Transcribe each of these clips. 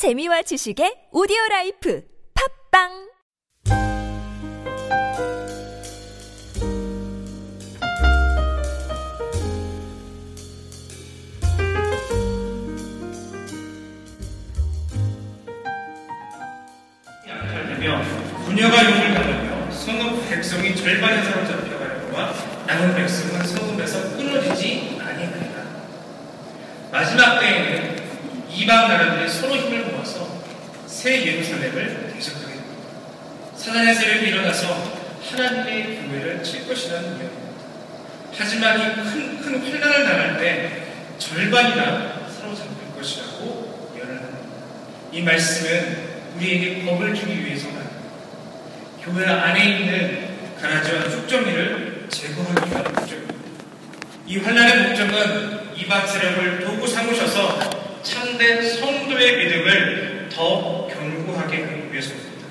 재미와 지식의 오디오 라이프 팟빵 부녀가 욕을 당하며 성읍 백성이 절반이나 사로잡혀 가려니와 남은 백성은 성읍에서 끊어지지 아니하리라. 마지막 때에는 이방 나라들이 서로 힘을 모아서 새 예루살렘을 대적하게 됩니다. 사단의 세력이 일어나서 하나님의 교회를 칠 것이라는 이야기입니다. 하지만 이 큰, 큰 환란을 당할 때 절반이나 사로잡힐 것이라고 예언합니다. 이 말씀은 우리에게 법을 주기 위해서는 교회 안에 있는 가라지와 축정리를 제거하기 위한 목적입니다. 이 환란의 목적은 이방 세력을 도구 삼으셔서 참된 성도의 믿음을 더 견고하게 하기 위해서입니다.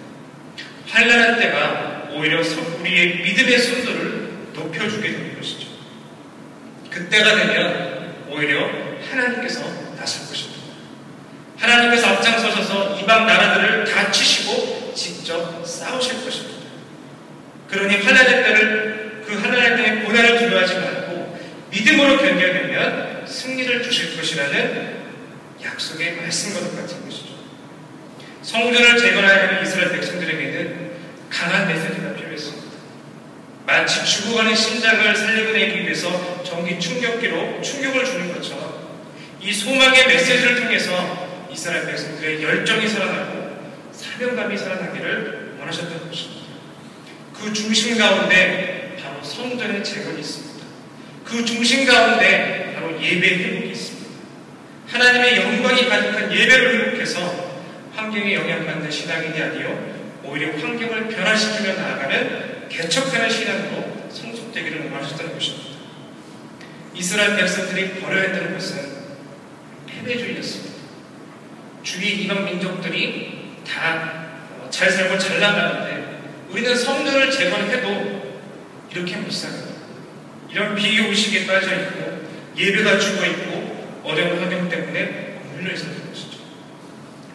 환란한 때가 오히려 우리의 믿음의 순도를 높여주게 되는 것이죠. 그때가 되면 오히려 하나님께서 나설 것입니다. 하나님께서 앞장서셔서 이방 나라들을 다 치시고 직접 싸우실 것입니다. 그러니 환란의 때를 그 환란의 때의 고난을 두려워하지 말고 믿음으로 견뎌내면 승리를 주실 것이라는 약속의 말씀과 똑같은 것이죠. 성전을 재건해야 하는 이스라엘 백성들에게는 강한 메시지가 필요했습니다. 마치 죽어가는 심장을 살리고내기 위해서 전기 충격기로 충격을 주는 것처럼 이 소망의 메시지를 통해서 이스라엘 백성들의 열정이 살아나고 사명감이 살아나기를 원하셨던 것입니다. 그 중심 가운데 바로 성전의 재건이 있습니다. 그 중심 가운데 바로 예배의 회복이 있습니다. 하나님의 영광이 가득한 예배를 회복해서 환경에 영향받는 신앙인이 아니요 오히려 환경을 변화시키며 나아가는 개척하는 신앙으로 성숙되기를 원하셨다는 것입니다. 이스라엘 백성들이 버려야 했다는 것은 패배주의였습니다. 주위 이방 민족들이 다 잘 살고 잘 나가는데 우리는 성전을 재건해도 이렇게 못 살아요. 이런 비의식에 빠져 있고 예배가 죽어 있고 어려운 환경 때문에 물려 있었던 것이죠.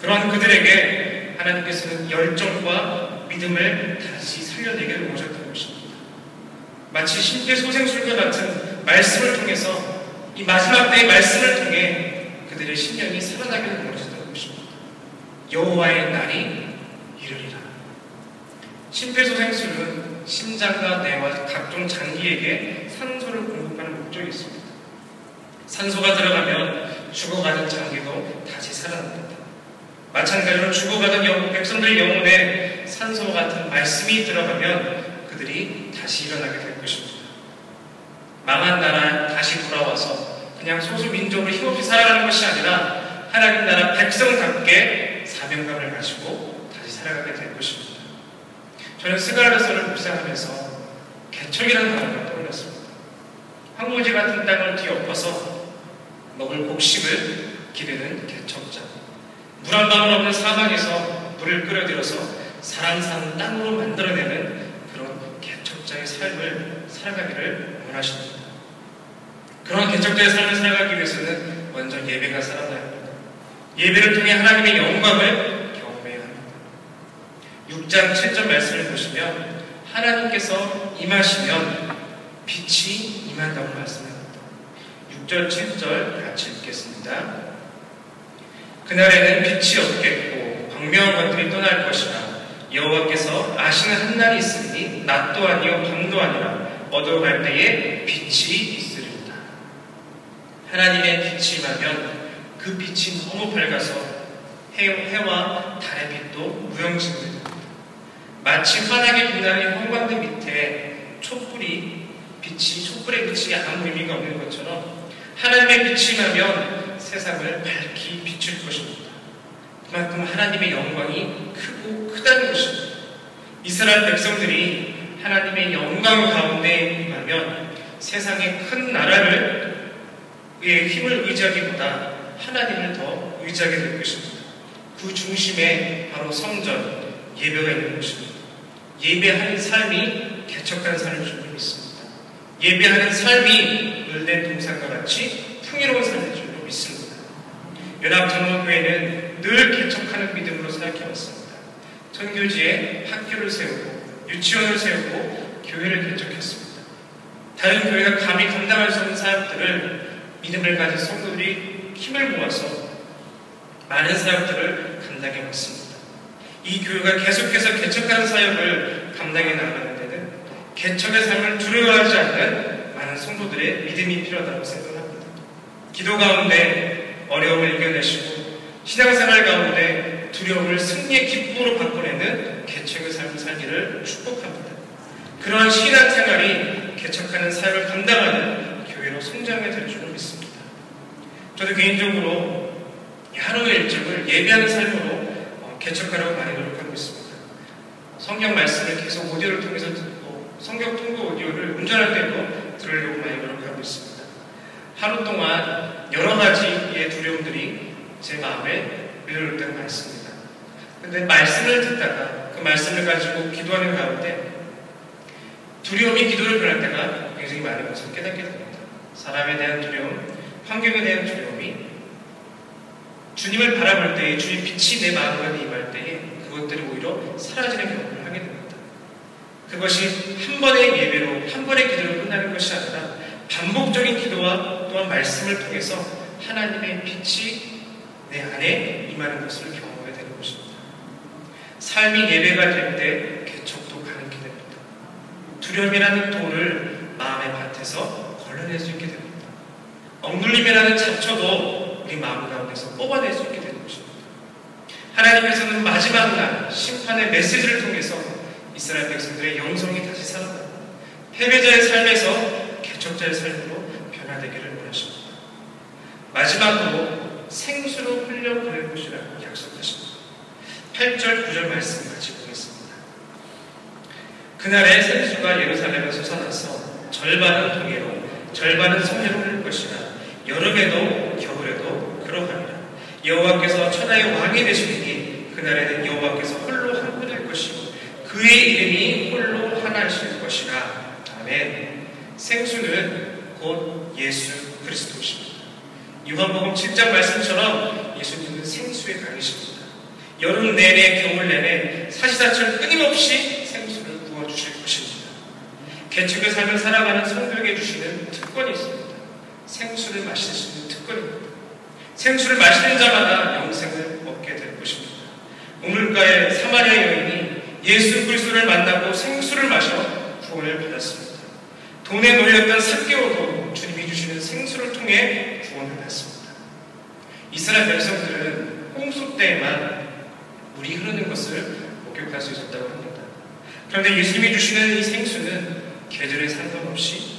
그러한 그들에게 하나님께서는 열정과 믿음을 다시 살려내기를 원하셨던 것입니다. 마치 심폐소생술과 같은 말씀을 통해서 이 마지막 때의 말씀을 통해 그들의 신령이 살아나기를 원하셨던 것입니다. 여호와의 날이 이르리라. 심폐소생술은 심장과 뇌와 각종 장기에게 산소를 공급하는 목적이 있습니다. 산소가 들어가면 죽어가는 장기도 다시 살아납니다. 마찬가지로 죽어가는 영, 백성들의 영혼에 산소와 같은 말씀이 들어가면 그들이 다시 일어나게 될 것입니다. 망한 나라 다시 돌아와서 그냥 소수 민족으로 힘없이 살아가는 것이 아니라 하나님 나라 백성답게 사명감을 가지고 다시 살아가게 될 것입니다. 저는 스가르서를 묵상하면서 개척이라는 단어가 떠올랐습니다. 황무지 같은 땅을 뒤엎어서 먹을 곡식을 기르는 개척자. 물 한 방울 없는 사방에서 물을 끌어들여서 사랑사는 땅으로 만들어내는 그런 개척자의 삶을 살아가기를 원하십니다. 그런 개척자의 삶을 살아가기 위해서는 먼저 예배가 살아나야 합니다. 예배를 통해 하나님의 영광을 6장 7절 말씀을 보시면 하나님께서 임하시면 빛이 임한다고 말씀합니다. 6절 7절 같이 읽겠습니다. 그날에는 빛이 없겠고 광명한 것들이 떠날 것이라 여호와께서 아시는 한 날이 있으니 낮도 아니요 밤도 아니라 어두워갈 때에 빛이 있으리다. 하나님의 빛이 임하면 그 빛이 너무 밝아서 해, 해와 달의 빛도 무용지물입니다. 마치 환하게 빛나는 형광등 밑에 촛불이 빛이 촛불의 빛이 아무 의미가 없는 것처럼 하나님의 빛이 나면 세상을 밝히 비출 것입니다. 그만큼 하나님의 영광이 크고 크다는 것입니다. 이스라엘 백성들이 하나님의 영광 가운데 임하면 세상의 큰 나라를 의 힘을 의지하기보다 하나님을 더 의지하게 될 것입니다. 그 중심에 바로 성전, 예배가 있는 것입니다. 예배하는 삶이 개척하는 삶을 줄 믿습니다. 예배하는 삶이 을된 동산과 같이 풍요로운 삶일 줄 믿습니다. 연합장로교회는 늘 개척하는 믿음으로 사역해왔습니다. 선교지에 학교를 세우고 유치원을 세우고 교회를 개척했습니다. 다른 교회가 감히 감당할 수 없는 사역들을 믿음을 가진 성도들이 힘을 모아서 많은 사역들을 감당해 왔습니다. 이 교회가 계속해서 개척하는 사역을 감당해 나가는 데는 개척의 삶을 두려워하지 않는 많은 성도들의 믿음이 필요하다고 생각합니다. 기도 가운데 어려움을 이겨내시고 신앙생활 가운데 두려움을 승리의 기쁨으로 바꿔내는 개척의 삶을 살기를 축복합니다. 그러한 신앙생활이 개척하는 사역을 감당하는 교회로 성장해 될 줄을 믿습니다. 저도 개인적으로 하루의 일정을 예배하는 삶으로 어, 개척하려고 많이 노력하고 있습니다. 성경 말씀을 계속 오디오를 통해서 듣고 성경 통보 오디오를 운전할 때도 들으려고 많이 노력하고 있습니다. 하루 동안 여러 가지의 두려움들이 제 마음에 밀어올 때가 많습니다. 근데 말씀을 듣다가 그 말씀을 가지고 기도하는 가운데 두려움이 기도를 변할 때가 굉장히 많은 것을 깨닫게 됩니다. 사람에 대한 두려움, 환경에 대한 두려움이 주님을 바라볼 때에 주님 빛이 내 마음과 임할 때에 그것들이 오히려 사라지는 됩니다. 그것이 한 번의 예배로 한 번의 기도로 끝나는 것이 아니라 반복적인 기도와 또한 말씀을 통해서 하나님의 빛이 내 안에 임하는 것을 경험하게 되는 것입니다. 삶이 예배가 될 때 개척도 가능하게 됩니다. 두려움이라는 돌을 마음의 밭에서 걸러낼 수 있게 됩니다. 억눌림이라는 잡초도 우리 마음 가운데서 뽑아낼 수 있게 되는 것입니다. 하나님께서는 마지막 날 심판의 메시지를 통해서 이스라엘 백성들의 영성이 다시 살아나고 패배자의 삶에서 개척자의 삶으로 변화되기를 원하십니다. 마지막으로 생수로 흘려 보낼 것이라고 약속하십니다. 8절, 9절 말씀 같이 보겠습니다. 그날의 생수가 예루살렘에 솟아나서 절반은 동해로 절반은 서해로 흐를 것이라 여름에도 겨울에도 그러하리라. 여호와께서 천하의 왕이 되시니 그날에는 여호와께서 홀로 그의 이름이 홀로 하나이실 것이라. 아멘. 생수는 곧 예수 그리스도십니다. 요한복음 7장 말씀처럼 예수님은 생수의 강이십니다. 여름 내내 겨울 내내 사시사철 끊임없이 생수를 부어 주실 것입니다. 개척의 삶을 살아가는 성도에게 주시는 특권이 있습니다. 생수를 마실 수 있는 특권입니다. 생수를 마시는 자마다 영생을 얻게 될 것입니다. 우물가의 사마리아 여인이 예수 그리스도를 만나고 생수를 마셔 구원을 받았습니다. 돈에 놀렸던 삭개오도 주님이 주시는 생수를 통해 구원을 받습니다. 이스라엘 백성들은 홍수 때에만 물이 흐르는 것을 목격할 수 있었다고 합니다. 그런데 예수님이 주시는 이 생수는 계절에 상관없이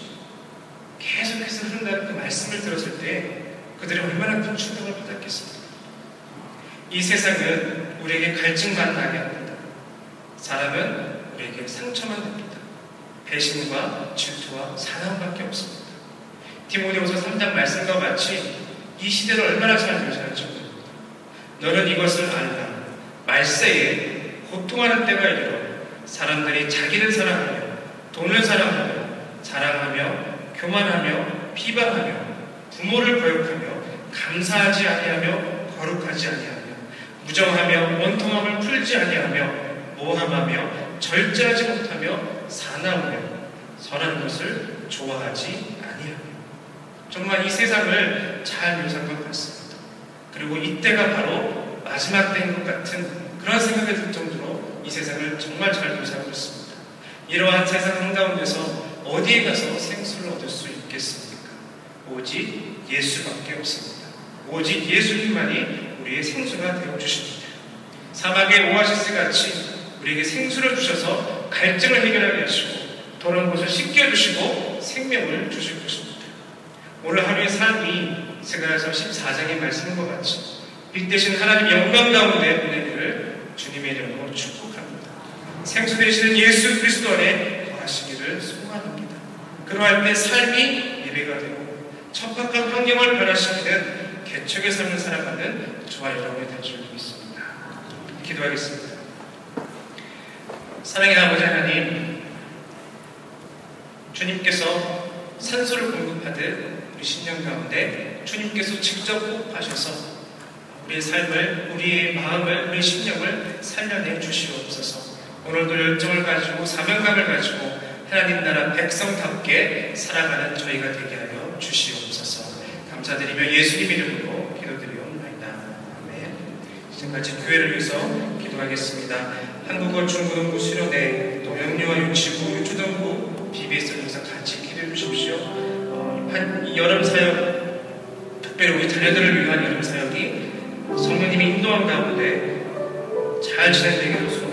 계속해서 흐른다는 그 말씀을 들었을 때 그들이 얼마나 큰 충격을 받았겠습니까? 이 세상은 우리에게 갈증만 나게. 사람은 우리에게 상처만 줍니다. 배신과 질투와 사랑밖에 없습니다. 디모데후서 3장 말씀과 같이 이 시대를 얼마나 잘 묘사할지 모릅니다. 너는 이것을 알라. 말세에 고통하는 때가 이르러 사람들이 자기를 사랑하며 돈을 사랑하며 자랑하며 교만하며 비방하며 부모를 거역하며 감사하지 아니하며 거룩하지 아니하며 무정하며 원통함을 풀지 아니하며 모함하며 절제하지 못하며 사나우며 선한 것을 좋아하지 아니하며 정말 이 세상을 잘 묘사한 것 같습니다. 그리고 이때가 바로 마지막 때인 것 같은 그런 생각이 들 정도로 이 세상을 정말 잘 묘사하고 있습니다. 이러한 세상 한가운데서 어디에 가서 생수를 얻을 수 있겠습니까? 오직 예수밖에 없습니다. 오직 예수님만이 우리의 생수가 되어 주십니다. 사막의 오아시스 같이 우리에게 생수를 주셔서 갈증을 해결하게 하시고 더러운 것을 씻게 해주시고 생명을 주실 것입니다. 오늘 하루의 삶이 스가랴서 14장의 말씀과 같이 빛 대신 하나님 영광 가운데 은혜를 주님의 이름으로 축복합니다. 생수 되시는 예수 그리스도 안에 거하시기를 소원합니다. 그러할 때 삶이 예배가 되고 척박한 환경을 변화시키는 개척의 삶을 살아가는 저와 여러분이 될줄 믿습니다. 기도하겠습니다. 사랑의 아버지 하나님, 주님께서 산소를 공급하듯 우리 신령 가운데 주님께서 직접 호흡하셔서 우리의 삶을, 우리의 마음을, 우리의 심령을 살려내 주시옵소서. 오늘도 열정을 가지고 사명감을 가지고 하나님 나라 백성답게 살아가는 저희가 되게 하여 주시옵소서. 감사드리며 예수님 이름으로 기도드리옵나이다. 아멘. 지금까지 교회를 위해서 기도하겠습니다. 한국어 중고등부 수련회 또 영유아 유치부 유초등부 BBS 등에서 같이 기도해 주십시오. 어, 한 여름 사역 특별히 우리 자녀들을 위한 여름 사역이 성령님이 인도한 가운데 잘 진행되기를 소망합